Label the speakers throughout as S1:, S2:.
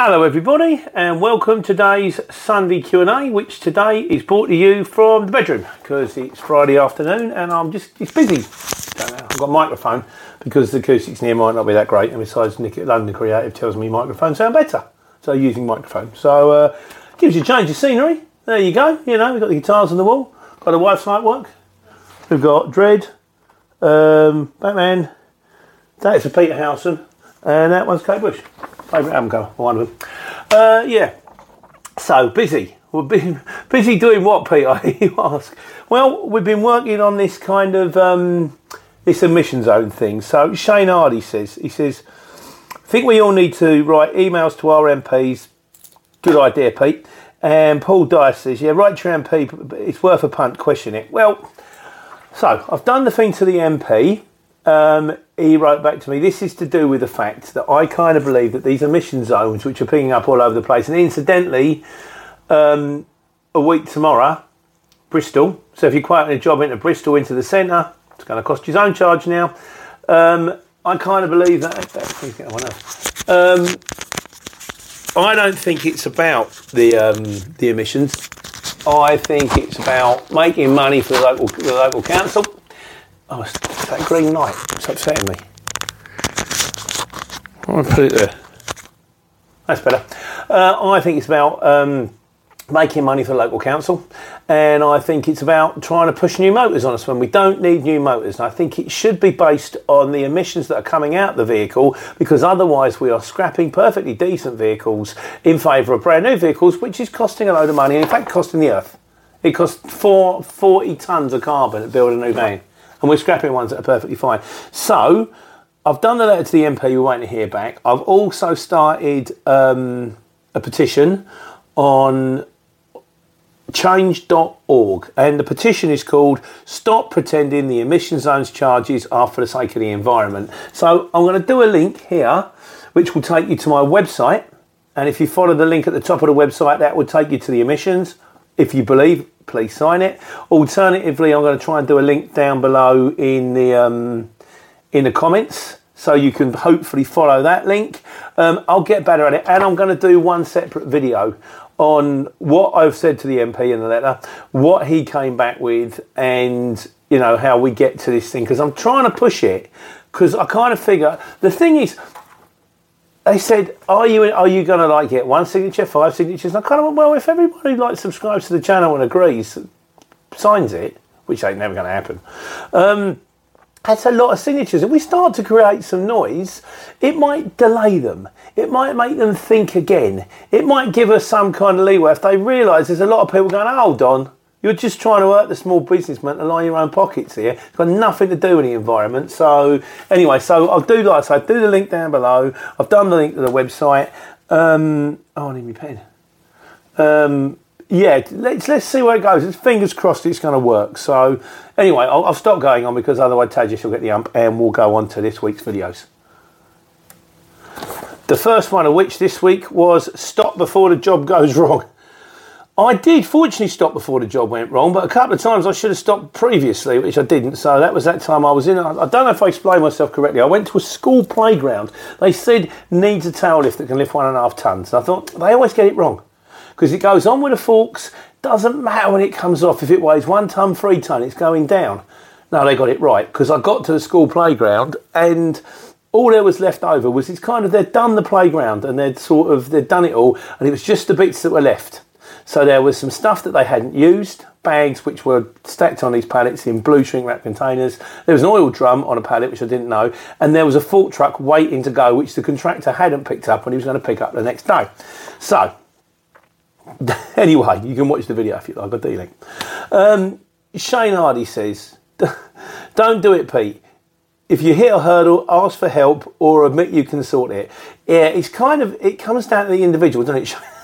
S1: Hello everybody and welcome to today's Sunday Q&A which today is brought to you from the bedroom because it's Friday afternoon and I'm just it's busy. I've got a microphone because the acoustics near might not be that great and besides Nick at London Creative tells me microphones sound better. So using microphone. So uh, gives you a change of scenery. There you go. You know, we've got the guitars on the wall. Got a wife's night work. We've got Dread, um, Batman, that is for Peter Howson and that one's Kate Bush favourite cover, one of them. Uh, yeah, so busy. We've been busy doing what, Peter? you ask. Well, we've been working on this kind of um, this emission zone thing. So Shane Hardy says he says, I think we all need to write emails to our MPs. Good idea, Pete. And Paul Dice says, yeah, write to your MP. It's worth a punt. Question it. Well, so I've done the thing to the MP. Um, he wrote back to me, this is to do with the fact that I kind of believe that these emission zones, which are picking up all over the place, and incidentally, um, a week tomorrow, Bristol. So if you're quoting a job into Bristol, into the centre, it's going to cost you his own charge now. Um, I kind of believe that. that um, I don't think it's about the um, the emissions. I think it's about making money for the local the local council Oh, that green light. It's upsetting me. I'll put it there. That's better. Uh, I think it's about um, making money for the local council, and I think it's about trying to push new motors on us when we don't need new motors. And I think it should be based on the emissions that are coming out of the vehicle, because otherwise we are scrapping perfectly decent vehicles in favour of brand new vehicles, which is costing a load of money. And in fact, costing the earth. It costs four, 40 tonnes of carbon to build a new van and we're scrapping ones that are perfectly fine. So I've done the letter to the MP. We're waiting to hear back. I've also started um, a petition on change.org and the petition is called stop pretending the emission zones charges are for the sake of the environment so i'm going to do a link here which will take you to my website and if you follow the link at the top of the website that will take you to the emissions if you believe please sign it. Alternatively, I'm going to try and do a link down below in the um, in the comments, so you can hopefully follow that link. Um, I'll get better at it, and I'm going to do one separate video on what I've said to the MP in the letter, what he came back with, and you know how we get to this thing because I'm trying to push it because I kind of figure the thing is they said, "Are you are you going to like get one signature, five signatures?" And I kind of went, "Well, if everybody like subscribes to the channel and agrees, signs it, which ain't never going to happen." Um, that's a lot of signatures. If we start to create some noise, it might delay them. It might make them think again. It might give us some kind of leeway if they realise there's a lot of people going, "Hold on." You're just trying to hurt the small businessman and line your own pockets here. It's got nothing to do with the environment. So anyway, so I'll do like I said, do the link down below. I've done the link to the website. Um, oh, I need my pen. Um, yeah, let's let's see where it goes. It's fingers crossed it's going to work. So anyway, I'll, I'll stop going on because otherwise Tajesh will get the ump and we'll go on to this week's videos. The first one of which this week was stop before the job goes wrong. I did fortunately stop before the job went wrong, but a couple of times I should have stopped previously, which I didn't. So that was that time I was in. I don't know if I explained myself correctly. I went to a school playground. They said needs a tail lift that can lift one and a half tons. And I thought they always get it wrong because it goes on with the forks. Doesn't matter when it comes off. If it weighs one ton, three ton, it's going down. No, they got it right because I got to the school playground and all there was left over was it's kind of they'd done the playground and they'd sort of they'd done it all and it was just the bits that were left. So there was some stuff that they hadn't used, bags which were stacked on these pallets in blue shrink wrap containers. There was an oil drum on a pallet which I didn't know, and there was a fork truck waiting to go which the contractor hadn't picked up and he was going to pick up the next day. So anyway, you can watch the video if you like. I'll link. Um, Shane Hardy says, "Don't do it, Pete." if you hit a hurdle, ask for help or admit you can sort it. Yeah, it's kind of it comes down to the individual, doesn't it?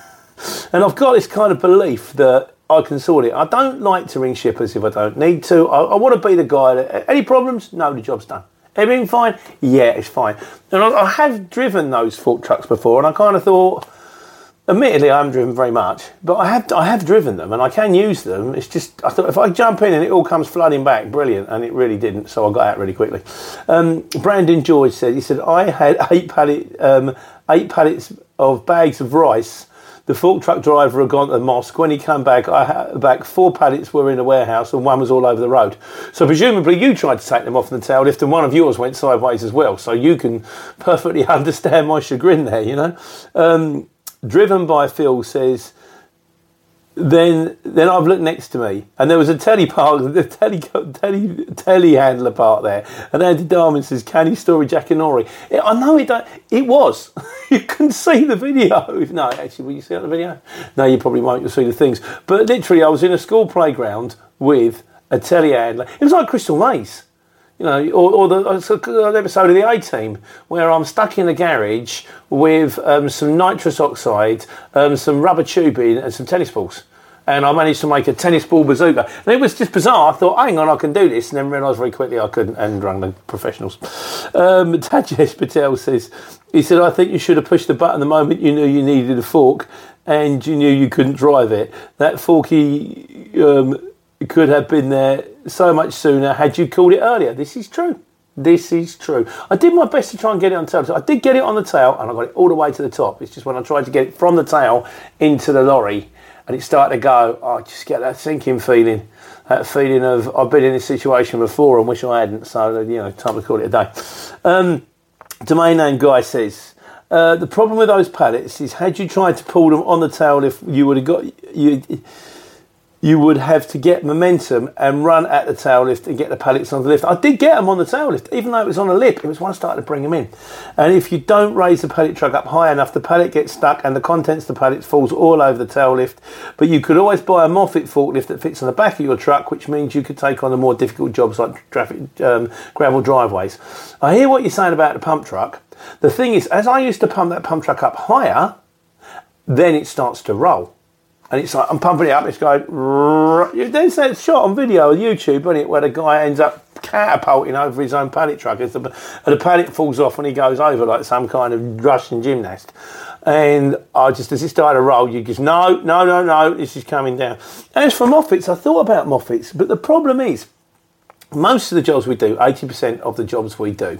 S1: And I've got this kind of belief that I can sort it. I don't like to ring shippers if I don't need to. I, I want to be the guy that any problems? No, the job's done. Everything fine? Yeah, it's fine. And I, I have driven those fork trucks before, and I kind of thought, admittedly, I haven't driven very much, but I have I have driven them, and I can use them. It's just I thought if I jump in and it all comes flooding back, brilliant, and it really didn't. So I got out really quickly. Um, Brandon George said he said I had eight pallet um, eight pallets of bags of rice the fork truck driver had gone to the mosque. When he came back, I had back four pallets were in the warehouse and one was all over the road. So presumably you tried to take them off the tail lift and one of yours went sideways as well. So you can perfectly understand my chagrin there, you know. Um, driven by Phil says then then I've looked next to me, and there was a telly park, the telly telly telehandler part there, and Andy Darwin says, "Can you story Jackanory?" I know it. It was. you can see the video. No, actually, will you see it on the video? No, you probably won't. You'll see the things. But literally, I was in a school playground with a telehandler. It was like Crystal Maze. You know, or, or the an episode of the A Team where I'm stuck in a garage with um, some nitrous oxide, um, some rubber tubing, and some tennis balls. And I managed to make a tennis ball bazooka. And it was just bizarre. I thought, hang on, I can do this. And then realised very quickly I couldn't and rang the professionals. Um, Tajesh Patel says, he said, I think you should have pushed the button the moment you knew you needed a fork and you knew you couldn't drive it. That forky um, could have been there so much sooner had you called it earlier. This is true. This is true. I did my best to try and get it on tail. So I did get it on the tail and I got it all the way to the top. It's just when I tried to get it from the tail into the lorry and it started to go, I just get that sinking feeling. That feeling of I've been in this situation before and wish I hadn't. So, you know, time to call it a day. Um, domain name guy says, uh, the problem with those pallets is had you tried to pull them on the tail if you would have got you you would have to get momentum and run at the tail lift and get the pallets on the lift. I did get them on the tail lift, even though it was on a lip. It was when I started to bring them in. And if you don't raise the pallet truck up high enough, the pallet gets stuck and the contents of the pallet falls all over the tail lift. But you could always buy a Moffett forklift that fits on the back of your truck, which means you could take on the more difficult jobs like traffic, um, gravel driveways. I hear what you're saying about the pump truck. The thing is, as I used to pump that pump truck up higher, then it starts to roll and it's like I'm pumping it up. It's going. You Then say it's shot on video on YouTube, isn't it, where the guy ends up catapulting over his own pallet truck, and the, and the pallet falls off when he goes over like some kind of Russian gymnast. And I just, as it started to roll, you just no, no, no, no, this is coming down. As for Moffetts, I thought about Moffetts, but the problem is most of the jobs we do, 80% of the jobs we do,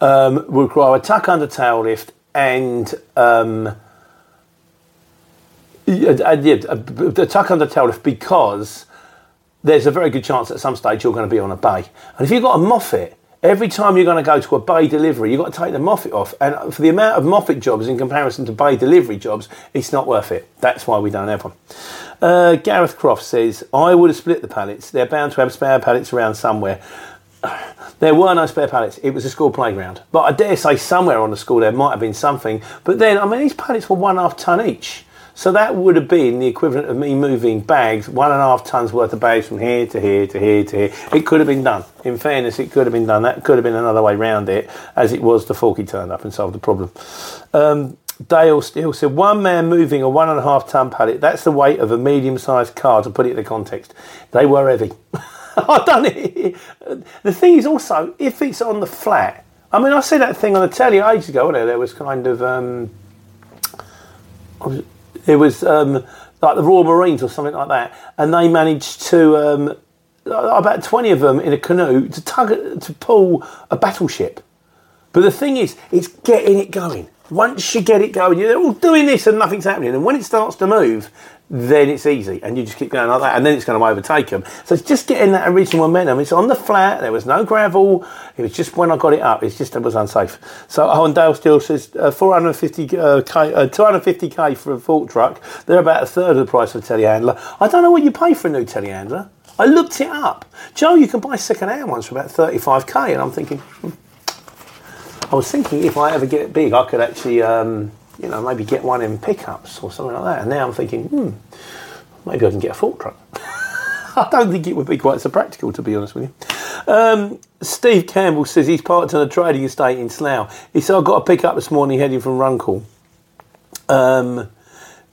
S1: um, require a tuck under tail lift and um, I did the tuck under tail lift because there's a very good chance at some stage you're going to be on a bay. And if you've got a Moffett, every time you're going to go to a bay delivery, you've got to take the Moffett off. And for the amount of Moffett jobs in comparison to bay delivery jobs, it's not worth it. That's why we don't have one. Uh, Gareth Croft says, I would have split the pallets. They're bound to have spare pallets around somewhere. There were no spare pallets. It was a school playground. But I dare say somewhere on the school there might have been something. But then, I mean, these pallets were one half ton each. So that would have been the equivalent of me moving bags, one and a half tons worth of bags from here to here to here to here. It could have been done. In fairness, it could have been done. That could have been another way round it, as it was the Forky turned up and solved the problem. Um, Dale Steele said, one man moving a one and a half ton pallet, that's the weight of a medium sized car, to put it in the context. They were heavy. I've done it. The thing is also, if it's on the flat, I mean, I see that thing on the telly ages ago. There, there was kind of um, it was um, like the Royal Marines or something like that, and they managed to um, about twenty of them in a canoe to tug to pull a battleship. But the thing is, it's getting it going. Once you get it going, you're all doing this and nothing's happening. And when it starts to move, then it's easy and you just keep going like that and then it's going to overtake them. So it's just getting that original momentum. It's on the flat, there was no gravel, it was just when I got it up, it's just, it was unsafe. So, and Dale Steele says uh, 450, uh, K, uh, 250k for a fork truck, they're about a third of the price of a telehandler. I don't know what you pay for a new telehandler. I looked it up. Joe, you can buy second hand ones for about 35k and I'm thinking, hmm. I was thinking if I ever get big, I could actually. Um, you know, maybe get one in pickups or something like that. And now I'm thinking, hmm, maybe I can get a fork truck. I don't think it would be quite so practical, to be honest with you. Um, Steve Campbell says he's parked on a trading estate in Slough. He said, I got a pickup this morning heading from Runcorn. Um,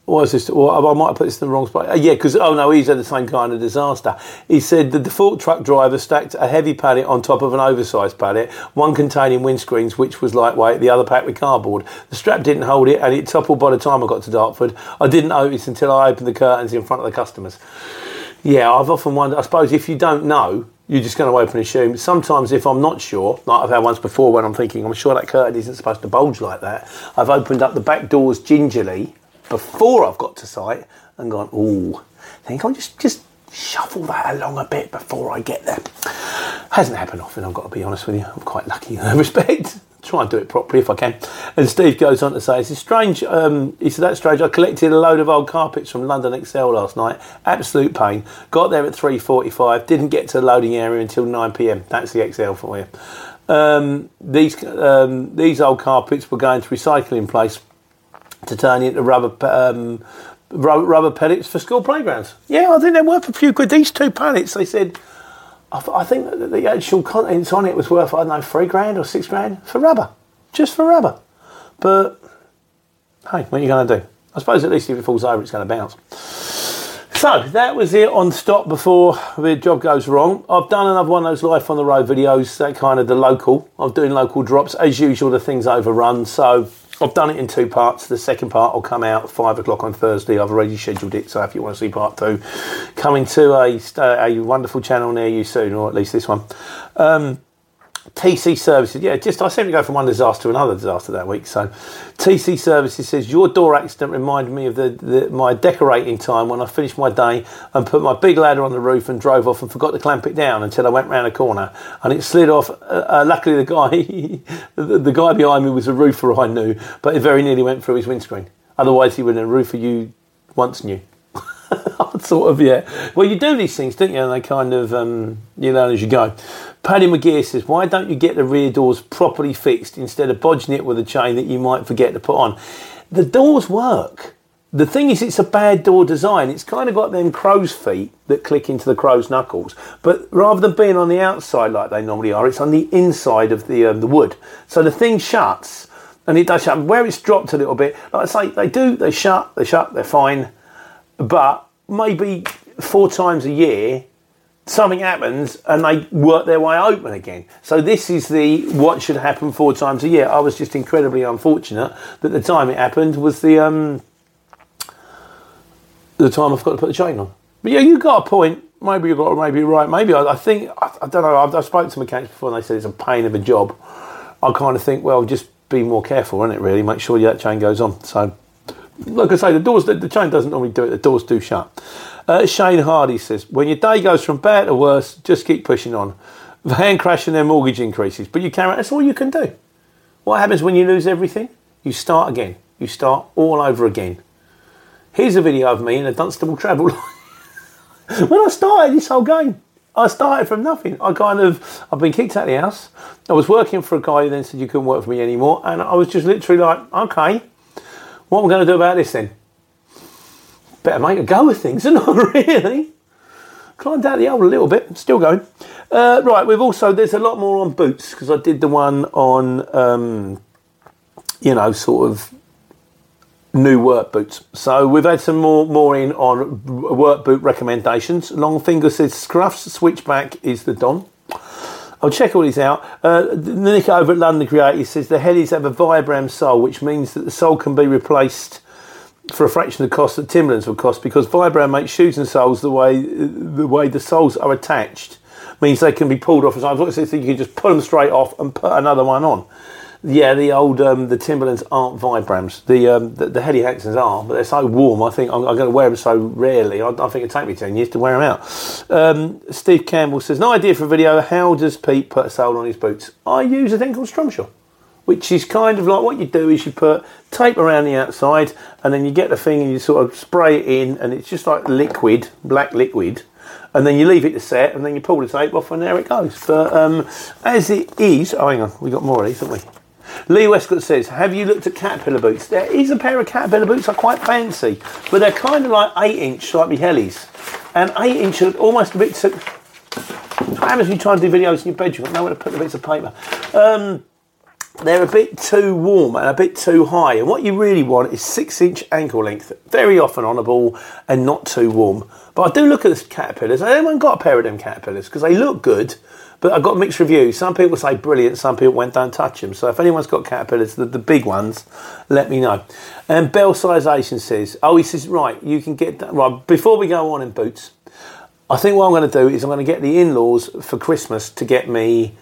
S1: was this? Well, I might have put this in the wrong spot. Uh, yeah, because, oh no, he's had the same kind of disaster. He said the default truck driver stacked a heavy pallet on top of an oversized pallet, one containing windscreens, which was lightweight, the other packed with cardboard. The strap didn't hold it, and it toppled by the time I got to Dartford. I didn't notice until I opened the curtains in front of the customers. Yeah, I've often wondered, I suppose if you don't know, you're just going to open and assume. Sometimes, if I'm not sure, like I've had once before when I'm thinking, I'm sure that curtain isn't supposed to bulge like that, I've opened up the back doors gingerly before I've got to site and gone, oh, think I'll just just shuffle that along a bit before I get there. Hasn't happened often, I've got to be honest with you. I'm quite lucky in that respect. Try and do it properly if I can. And Steve goes on to say, it's strange. Um, he said, that's strange. I collected a load of old carpets from London Excel last night. Absolute pain. Got there at 3.45. Didn't get to the loading area until 9pm. That's the Excel for you. Um, these, um, these old carpets were going to recycling place to turn into rubber um, rubber pellets for school playgrounds. Yeah, I think they're worth a few quid. These two pallets, they said, I, th- I think the actual contents on it was worth, I don't know, three grand or six grand for rubber, just for rubber. But hey, what are you going to do? I suppose at least if it falls over, it's going to bounce. So that was it on stop before the job goes wrong. I've done another one of those life on the road videos, that kind of the local. I'm doing local drops. As usual, the things overrun. So I've done it in two parts. The second part will come out at five o'clock on Thursday. I've already scheduled it, so if you want to see part two, coming to a, a wonderful channel near you soon, or at least this one. Um, TC Services, yeah, just I seem to go from one disaster to another disaster that week. So, TC Services says your door accident reminded me of the, the, my decorating time when I finished my day and put my big ladder on the roof and drove off and forgot to clamp it down until I went round a corner and it slid off. Uh, uh, luckily, the guy the, the, guy behind me was a roofer I knew, but it very nearly went through his windscreen. Otherwise, he would have a roofer you once knew. sort of, yeah. Well, you do these things, don't you? And they kind of, um, you know, as you go. Paddy McGear says, why don't you get the rear doors properly fixed instead of bodging it with a chain that you might forget to put on? The doors work. The thing is, it's a bad door design. It's kind of got them crow's feet that click into the crow's knuckles, but rather than being on the outside like they normally are, it's on the inside of the um, the wood. So the thing shuts, and it does shut. Where it's dropped a little bit, like I say, they do, they shut, they shut, they're fine, but maybe four times a year something happens and they work their way open again. So this is the what should happen four times a year. I was just incredibly unfortunate that the time it happened was the um the time I've got to put the chain on. But yeah, you got a point. Maybe you got maybe you're right. Maybe I, I think I, I, don't know. I've, I spoke to mechanics before and they said it's a pain of a job. I kind of think well, just be more careful, isn't it? Really, make sure that chain goes on. So like I say, the doors, the, the chain doesn't normally do it. The doors do shut. Uh, Shane Hardy says, when your day goes from bad to worse, just keep pushing on. Van crash and their mortgage increases, but you carry. That's all you can do. What happens when you lose everything? You start again. You start all over again. Here's a video of me in a Dunstable travel when I started this whole game, I started from nothing. I kind of, I've been kicked out of the house. I was working for a guy who then said you couldn't work for me anymore, and I was just literally like, okay, what am I going to do about this then? Better make a go of things, and not really. Climbed out the hole a little bit, still going. Uh, right, we've also, there's a lot more on boots because I did the one on, um, you know, sort of new work boots. So we've had some more more in on work boot recommendations. Longfinger says Scruff's switchback is the Don. I'll check all these out. Uh, Nick over at London Creative says the headies have a Vibram sole, which means that the sole can be replaced for a fraction of the cost that Timberlands would cost because Vibram makes shoes and soles the way the way the soles are attached means they can be pulled off. As I've looked at you can just pull them straight off and put another one on. Yeah, the old um, the Timberlands aren't Vibrams. The um, the, the are, but they're so warm. I think I'm, I'm going to wear them so rarely. I, I, think it'd take me ten years to wear them out. Um, Steve Campbell says, "No idea for a video. How does Pete put a sole on his boots? I use a thing called Strumshaw." Which is kind of like what you do is you put tape around the outside and then you get the thing and you sort of spray it in and it's just like liquid, black liquid, and then you leave it to set and then you pull the tape off and there it goes. But um, as it is, oh hang on, we got more of these, haven't we? Lee Westcott says, Have you looked at caterpillar boots? There is a pair of caterpillar boots, are quite fancy, but they're kind of like 8 inch, like my Hellies. And 8 inch are almost a bit too. What happens when you try and do videos in your bedroom? You've got nowhere to put the bits of paper. Um, they're a bit too warm and a bit too high. And what you really want is six inch ankle length, very often on a ball and not too warm. But I do look at the caterpillars. I haven't got a pair of them caterpillars because they look good, but I've got mixed reviews. Some people say brilliant, some people went don't touch them. So if anyone's got caterpillars, the, the big ones, let me know. And Bell Sization says, oh, he says, right, you can get that. Right, before we go on in boots, I think what I'm going to do is I'm going to get the in laws for Christmas to get me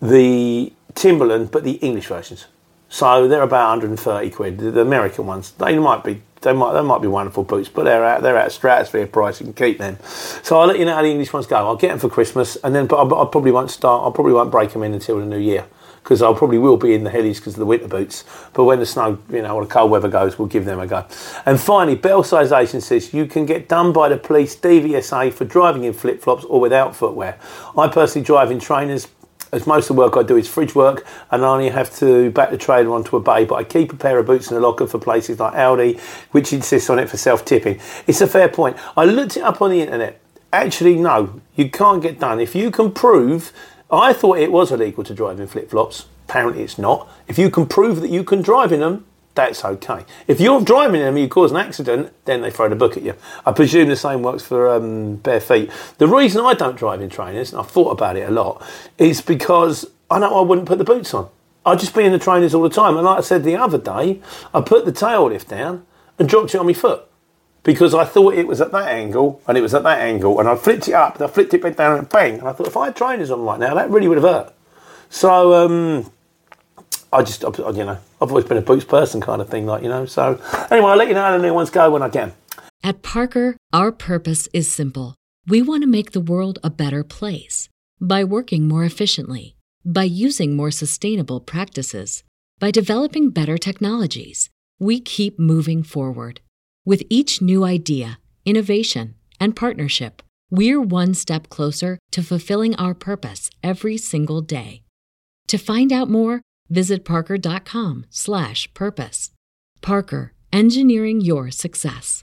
S1: the Timberland, but the English versions. So they're about 130 quid. The American ones, they might be they might they might be wonderful boots, but they're out they're at stratosphere price. You can keep them. So I'll let you know how the English ones go. I'll get them for Christmas, and then but I, I probably won't start. I probably won't break them in until the new year because I probably will be in the headies because of the winter boots. But when the snow, you know, or the cold weather goes, we'll give them a go. And finally, Bell Sization says you can get done by the police DVSA for driving in flip flops or without footwear. I personally drive in trainers, as most of the work I do is fridge work, and I only have to back the trailer onto a bay. But I keep a pair of boots in the locker for places like Aldi, which insists on it for self tipping. It's a fair point. I looked it up on the internet. Actually, no, you can't get done if you can prove. I thought it was illegal to drive in flip flops. Apparently, it's not. If you can prove that you can drive in them, that's okay. If you're driving them and you cause an accident, then they throw the book at you. I presume the same works for um, bare feet. The reason I don't drive in trainers, and I've thought about it a lot, is because I know I wouldn't put the boots on. I'd just be in the trainers all the time. And like I said the other day, I put the tail lift down and dropped it on my foot because I thought it was at that angle and it was at that angle. And I flipped it up and I flipped it back down and bang. And I thought if I had trainers on right now, that really would have hurt. So, um, I just, you know, I've always been a boots person kind of thing, like, you know. So, anyway, I'll let you know how the new ones go when I can.
S2: At Parker, our purpose is simple. We want to make the world a better place by working more efficiently, by using more sustainable practices, by developing better technologies. We keep moving forward. With each new idea, innovation, and partnership, we're one step closer to fulfilling our purpose every single day. To find out more, Visit Parker.com/slash/purpose. Parker, engineering your success.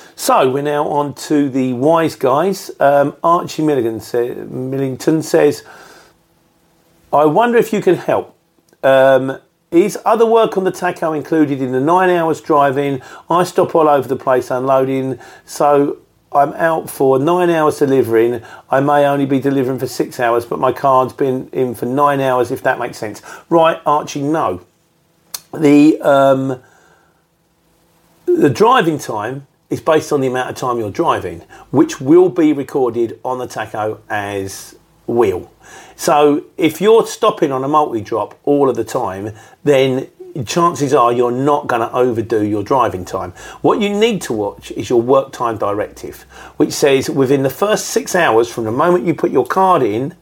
S1: So we're now on to the wise guys. Um, Archie Milligan say, Millington says, I wonder if you can help. Um, is other work on the tacho included in the nine hours driving? I stop all over the place unloading, so I'm out for nine hours delivering. I may only be delivering for six hours, but my card's been in for nine hours, if that makes sense. Right, Archie, no. The um, the driving time is based on the amount of time you're driving, which will be recorded on the tacho as wheel. So if you're stopping on a multi drop all of the time, then chances are you're not going to overdo your driving time. What you need to watch is your work time directive, which says within the first six hours from the moment you put your card in,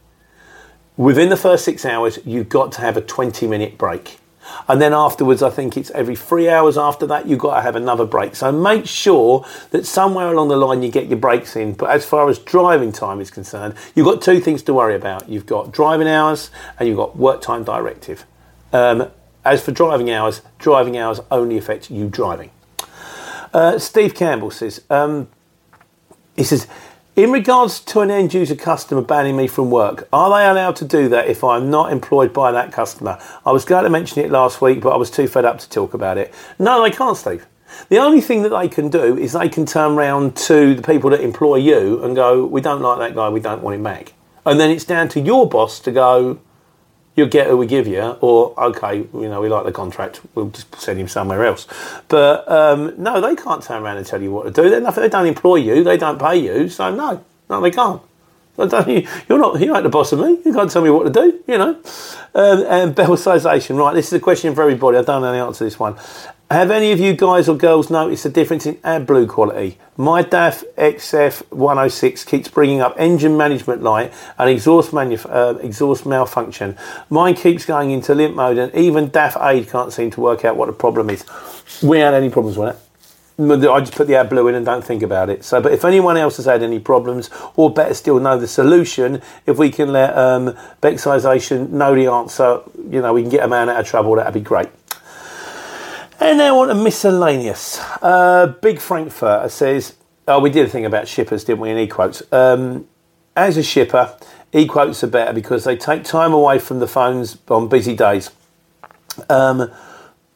S1: within the first six hours, you've got to have a 20 minute break. And then afterwards, I think it's every three hours after that, you've got to have another break. So make sure that somewhere along the line you get your breaks in. But as far as driving time is concerned, you've got two things to worry about. You've got driving hours and you've got work time directive. Um, as for driving hours, driving hours only affect you driving. Uh, Steve Campbell says, um, he says, in regards to an end user customer banning me from work, are they allowed to do that if I'm not employed by that customer? I was going to mention it last week, but I was too fed up to talk about it. No, they can't, Steve. The only thing that they can do is they can turn around to the people that employ you and go, We don't like that guy, we don't want him back. And then it's down to your boss to go, You'll get who we give you, or okay, you know, we like the contract, we'll just send him somewhere else. But um, no, they can't turn around and tell you what to do. They're nothing, they don't employ you, they don't pay you, so no, no, they can't. Don't, you? You're not. You ain't the boss of me. You can't tell me what to do. You know. Um, and Belsization. Right. This is a question for everybody. I don't know the answer to this one. Have any of you guys or girls noticed the difference in AdBlue quality? My DAF XF106 keeps bringing up engine management light and exhaust, uh, exhaust malfunction. Mine keeps going into limp mode and even DAF Aid can't seem to work out what the problem is. We had any problems with it. I just put the AdBlue in and don't think about it. So, but if anyone else has had any problems, or better still, know the solution, if we can let um, Bexization know the answer, you know, we can get a man out of trouble. That'd be great. And now on to miscellaneous. Uh, Big Frankfurter says, oh, we did a thing about shippers, didn't we, in e-quotes. Um, as a shipper, e-quotes are better because they take time away from the phones on busy days. Um,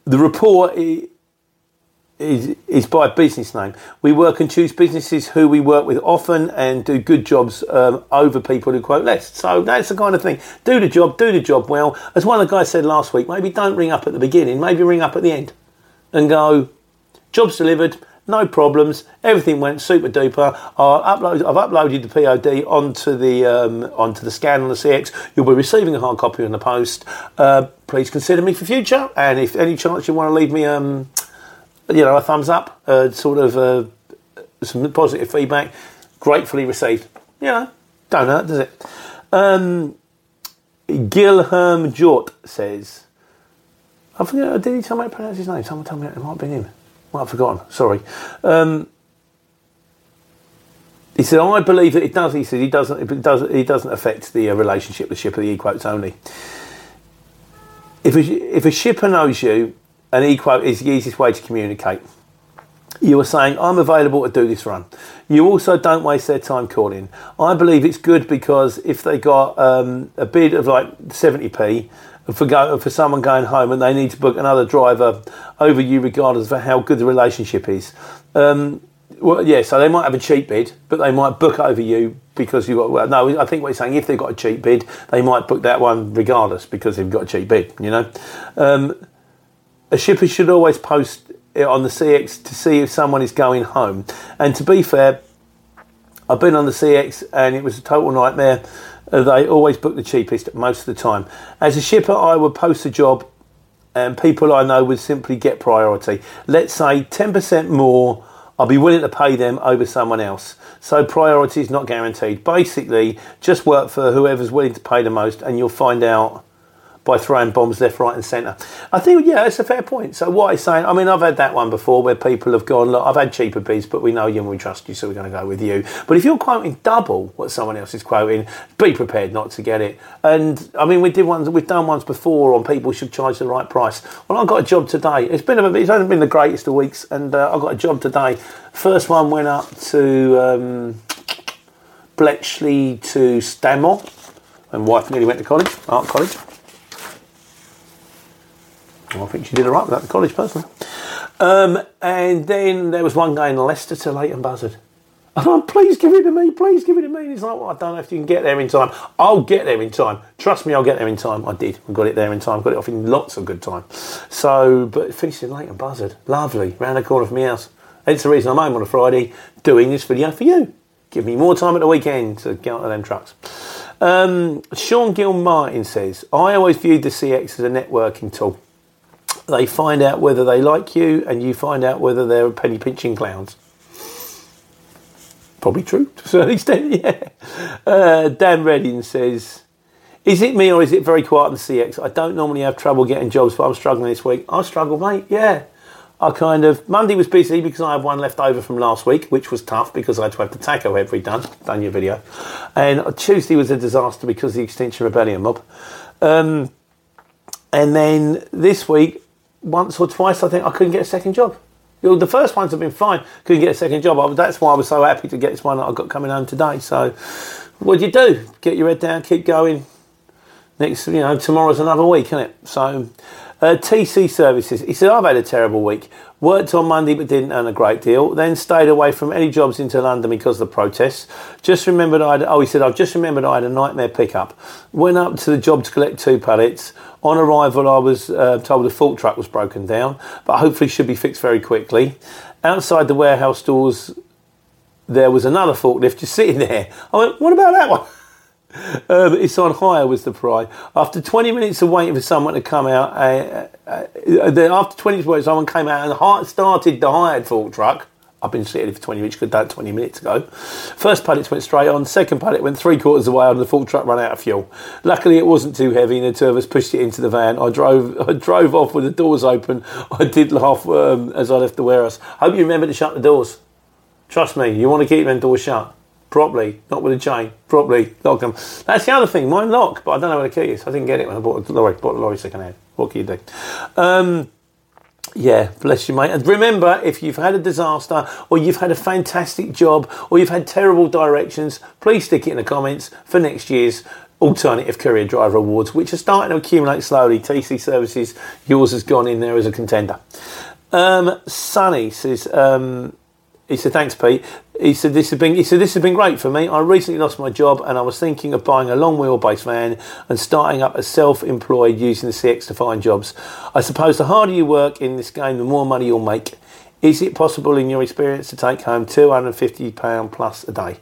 S1: the report is, is by business name. We work and choose businesses who we work with often and do good jobs um, over people who quote less. So that's the kind of thing. Do the job, do the job well. As one of the guys said last week, maybe don't ring up at the beginning, maybe ring up at the end and go, job's delivered, no problems, everything went super duper. I upload, I've uploaded the POD onto the um, onto the scan on the CX. You'll be receiving a hard copy in the post. Uh, please consider me for future, and if any chance you want to leave me, um, you know, a thumbs up, uh, sort of uh, some positive feedback, gratefully received. You know, don't hurt, does it? Um, Gilherm Jort says. I forget, did he tell me how to pronounce his name? Someone told me it might have been him. Well, I've forgotten. Sorry. Um, he said, "I believe that it does." He said, "He doesn't. It doesn't. It doesn't affect the uh, relationship with shipper. The e quotes only. If a, if a shipper knows you, an e quote is the easiest way to communicate. You are saying, "I'm available to do this run." You also don't waste their time calling. I believe it's good because if they got um, a bid of like seventy p for go, for someone going home and they need to book another driver over you, regardless of how good the relationship is. Um, well, yeah, so they might have a cheap bid, but they might book over you because you've got. Well, no, I think what you're saying, if they've got a cheap bid, they might book that one regardless because they've got a cheap bid. You know, um, a shipper should always post it on the CX to see if someone is going home. And to be fair, I've been on the CX and it was a total nightmare. They always book the cheapest most of the time. As a shipper, I would post a job and people I know would simply get priority. Let's say 10% more, I'll be willing to pay them over someone else. So priority is not guaranteed. Basically, just work for whoever's willing to pay the most and you'll find out by throwing bombs left, right, and centre. I think, yeah, it's a fair point. So, what I'm saying, I mean, I've had that one before where people have gone, look, I've had cheaper bids, but we know you and we trust you, so we're going to go with you. But if you're quoting double what someone else is quoting, be prepared not to get it. And I mean, we did ones, we've done ones before on people should charge the right price. Well, I got a job today. It's been, a, it's only been the greatest of weeks, and uh, I got a job today. First one went up to um, Bletchley to Stanmore and wife nearly went to college, art college. Well, I think she did all right without the college, personally. Um, and then there was one going Leicester to Leighton Buzzard. Oh, please give it to me, please give it to me. And he's like, well, I don't know if you can get there in time. I'll get there in time. Trust me, I'll get there in time. I did. I got it there in time. Got it off in lots of good time. So, but finished in Leighton Buzzard. Lovely. Round the corner from my house. It's the reason I'm home on a Friday doing this video for you. Give me more time at the weekend to get onto them trucks. Um, Sean Gill Martin says, I always viewed the CX as a networking tool. They find out whether they like you, and you find out whether they're penny pinching clowns. Probably true to a certain extent, yeah. Uh, Dan Redding says, Is it me or is it very quiet the CX? I don't normally have trouble getting jobs, but I'm struggling this week. I struggle, mate, yeah. I kind of Monday was busy because I had one left over from last week, which was tough because I had to have the tacho every done done your video, and Tuesday was a disaster because of the Extinction Rebellion mob, um, and then this week once or twice I think I couldn't get a second job. You know, the first ones have been fine, couldn't get a second job. I, that's why I was so happy to get this one that I got coming home today. So, what do you do? Get your head down, keep going. Next, you know, tomorrow's another week, isn't it? So. Uh, TC Services. He said, I've had a terrible week. Worked on Monday but didn't earn a great deal. Then stayed away from any jobs into London because of the protests. Just remembered I had, oh, he said, I've just remembered I had a nightmare pickup. Went up to the job to collect two pallets. On arrival, I was uh, told the fork truck was broken down, but hopefully should be fixed very quickly. Outside the warehouse doors, there was another forklift just sitting there. I went, what about that one? Uh, it's on hire was the price. After 20 minutes of waiting for someone to come out, uh, uh, then after 20 minutes, waiting, someone came out and started the hired fork truck. I've been sitting for 20 minutes, could that 20 minutes ago. First pallets went straight on, second pallet went three quarters of the way on, the fork truck ran out of fuel. Luckily, it wasn't too heavy, and the two of us pushed it into the van. I drove I drove off with the doors open. I did laugh um, as I left the warehouse. Hope you remember to shut the doors. Trust me, you want to keep them doors shut properly, not with a chain, properly lock them. That's the other thing. Mine lock, but I don't know where the key is. I didn't get it when I bought the lorry. Bought the lorry second hand. What can you do? Um, yeah, bless you, mate. And remember, if you've had a disaster or you've had a fantastic job or you've had terrible directions, please stick it in the comments for next year's Alternative Courier Driver Awards, which are starting to accumulate slowly. TC Services, yours has gone in there as a contender. Um, Sunny says, um, he said, "Thanks, Pete." He said, "This has been." He said, "This has been great for me. I recently lost my job, and I was thinking of buying a long wheelbase van and starting up as self-employed using the CX to find jobs. I suppose the harder you work in this game, the more money you'll make. Is it possible, in your experience, to take home two hundred and fifty pound plus a day?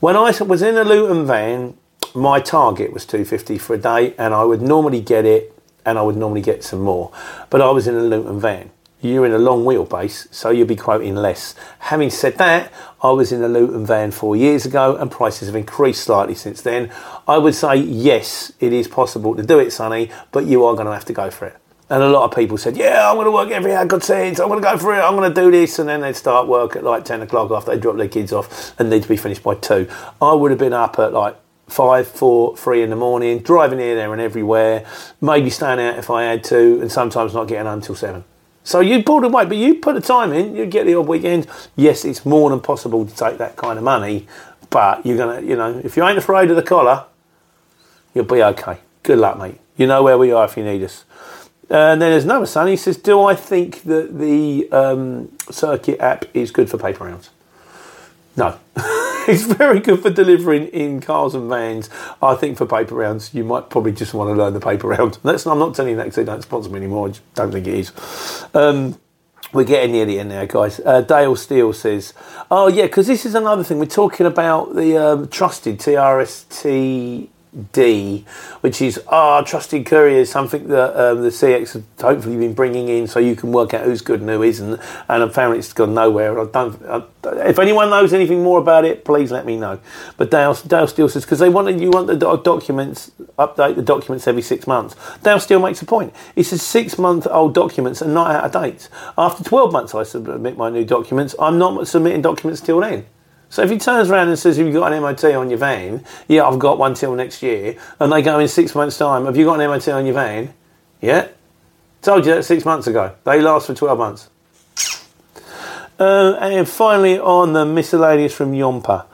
S1: When I was in a Luton van, my target was two fifty for a day, and I would normally get it, and I would normally get some more. But I was in a Luton van." You're in a long wheelbase, so you'll be quoting less. Having said that, I was in a Luton van four years ago and prices have increased slightly since then. I would say, yes, it is possible to do it, Sonny, but you are going to have to go for it. And a lot of people said, yeah, I'm going to work every hour God sends, I'm going to go for it, I'm going to do this. And then they'd start work at like 10 o'clock after they drop their kids off and need to be finished by 2. I would have been up at like five, four, three in the morning, driving here, there, and everywhere, maybe staying out if I had to, and sometimes not getting home until 7. So you pulled away, but you put the time in, you get the odd weekend. Yes, it's more than possible to take that kind of money, but you're gonna, you know, if you ain't afraid of the collar, you'll be okay. Good luck, mate. You know where we are if you need us. And then there's another son. He says, "Do I think that the um, circuit app is good for paper rounds?" No. it's very good for delivering in cars and vans. I think for paper rounds, you might probably just want to learn the paper round. That's, I'm not telling you that because they don't sponsor me anymore. I don't think it is. Um, we're getting near the end now, guys. Uh, Dale Steele says, "Oh yeah, because this is another thing. We're talking about the um, trusted TRST D, which is our oh, trusted courier, is something that um, the CX have hopefully been bringing in so you can work out who's good and who isn't. And apparently it's gone nowhere. I don't. I, if anyone knows anything more about it, please let me know. But Dale, Dale Steele says because they wanted you want the documents update the documents every six months. Dale still makes a point. He says six month old documents are not out of date. After twelve months, I submit my new documents. I'm not submitting documents till then. So if he turns around and says, "Have you got an MOT on your van?" Yeah, I've got one till next year, and they go in six months' time. Have you got an MOT on your van? Yeah, told you that six months ago. They last for twelve months. Uh, and finally, on the miscellaneous from Yompa,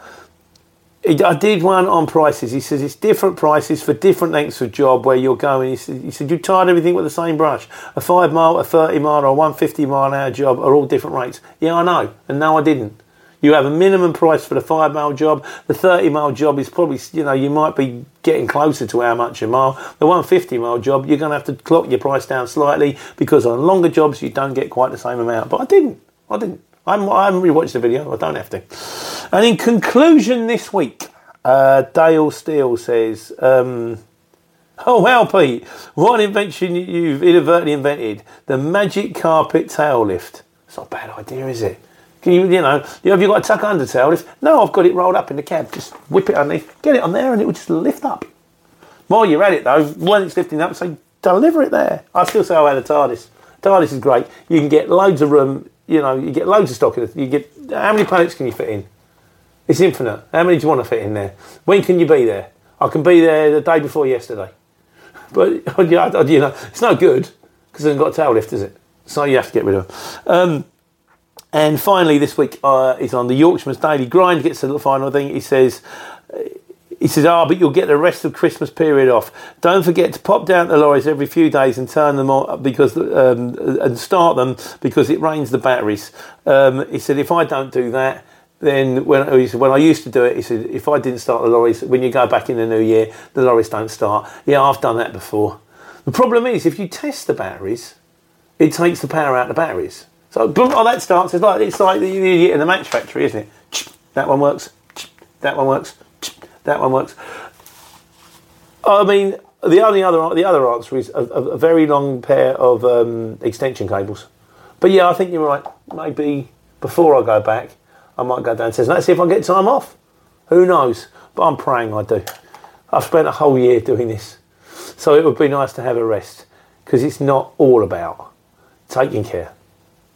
S1: I did one on prices. He says it's different prices for different lengths of job where you're going. He said, he said you tied everything with the same brush. A five mile, a 30 mile, or a 150 mile an hour job are all different rates. Yeah, I know. And no, I didn't. You have a minimum price for the five mile job. The 30 mile job is probably, you know, you might be getting closer to how much a mile. The 150 mile job, you're going to have to clock your price down slightly because on longer jobs, you don't get quite the same amount. But I didn't. I didn't. I'm, I haven't rewatched the video. I don't have to. And in conclusion, this week, uh, Dale Steele says, um, "Oh wow, Pete! What an invention you've inadvertently invented: the magic carpet tail lift. It's not a bad idea, is it? Can you, you know, have you got a tuck under tail lift? No, I've got it rolled up in the cab. Just whip it underneath, get it on there, and it will just lift up. While you're at it, though, when it's lifting up, say deliver it there. I still say I had a TARDIS. TARDIS is great. You can get loads of room you know, you get loads of stock. You get how many planets can you fit in? It's infinite. How many do you want to fit in there? When can you be there? I can be there the day before yesterday. But you know, it's no good because it hasn't got a tail lift, is it? So you have to get rid of. Um, and finally, this week uh, is on the Yorkshireman's Daily Grind. Gets little final thing. He says, he says, "Ah, but you'll get the rest of Christmas period off. Don't forget to pop down the lorries every few days and turn them on because um, and start them because it rains the batteries." Um, he said, "If I don't do that." Then when, he said, when I used to do it, he said, if I didn't start the lorries, when you go back in the new year, the lorries don't start. Yeah, I've done that before. The problem is, if you test the batteries, it takes the power out of the batteries. So, boom, oh, that starts. It's like it's like the idiot in the match factory, isn't it? That one works. That one works that one works. I mean, the only other the other answer is a, a very long pair of um, extension cables. But yeah, I think you're right. Maybe before I go back, I might go downstairs. Let's see if I get time off. Who knows? But I'm praying I do. I've spent a whole year doing this, so it would be nice to have a rest because it's not all about taking care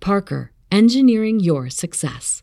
S2: Parker, engineering your success.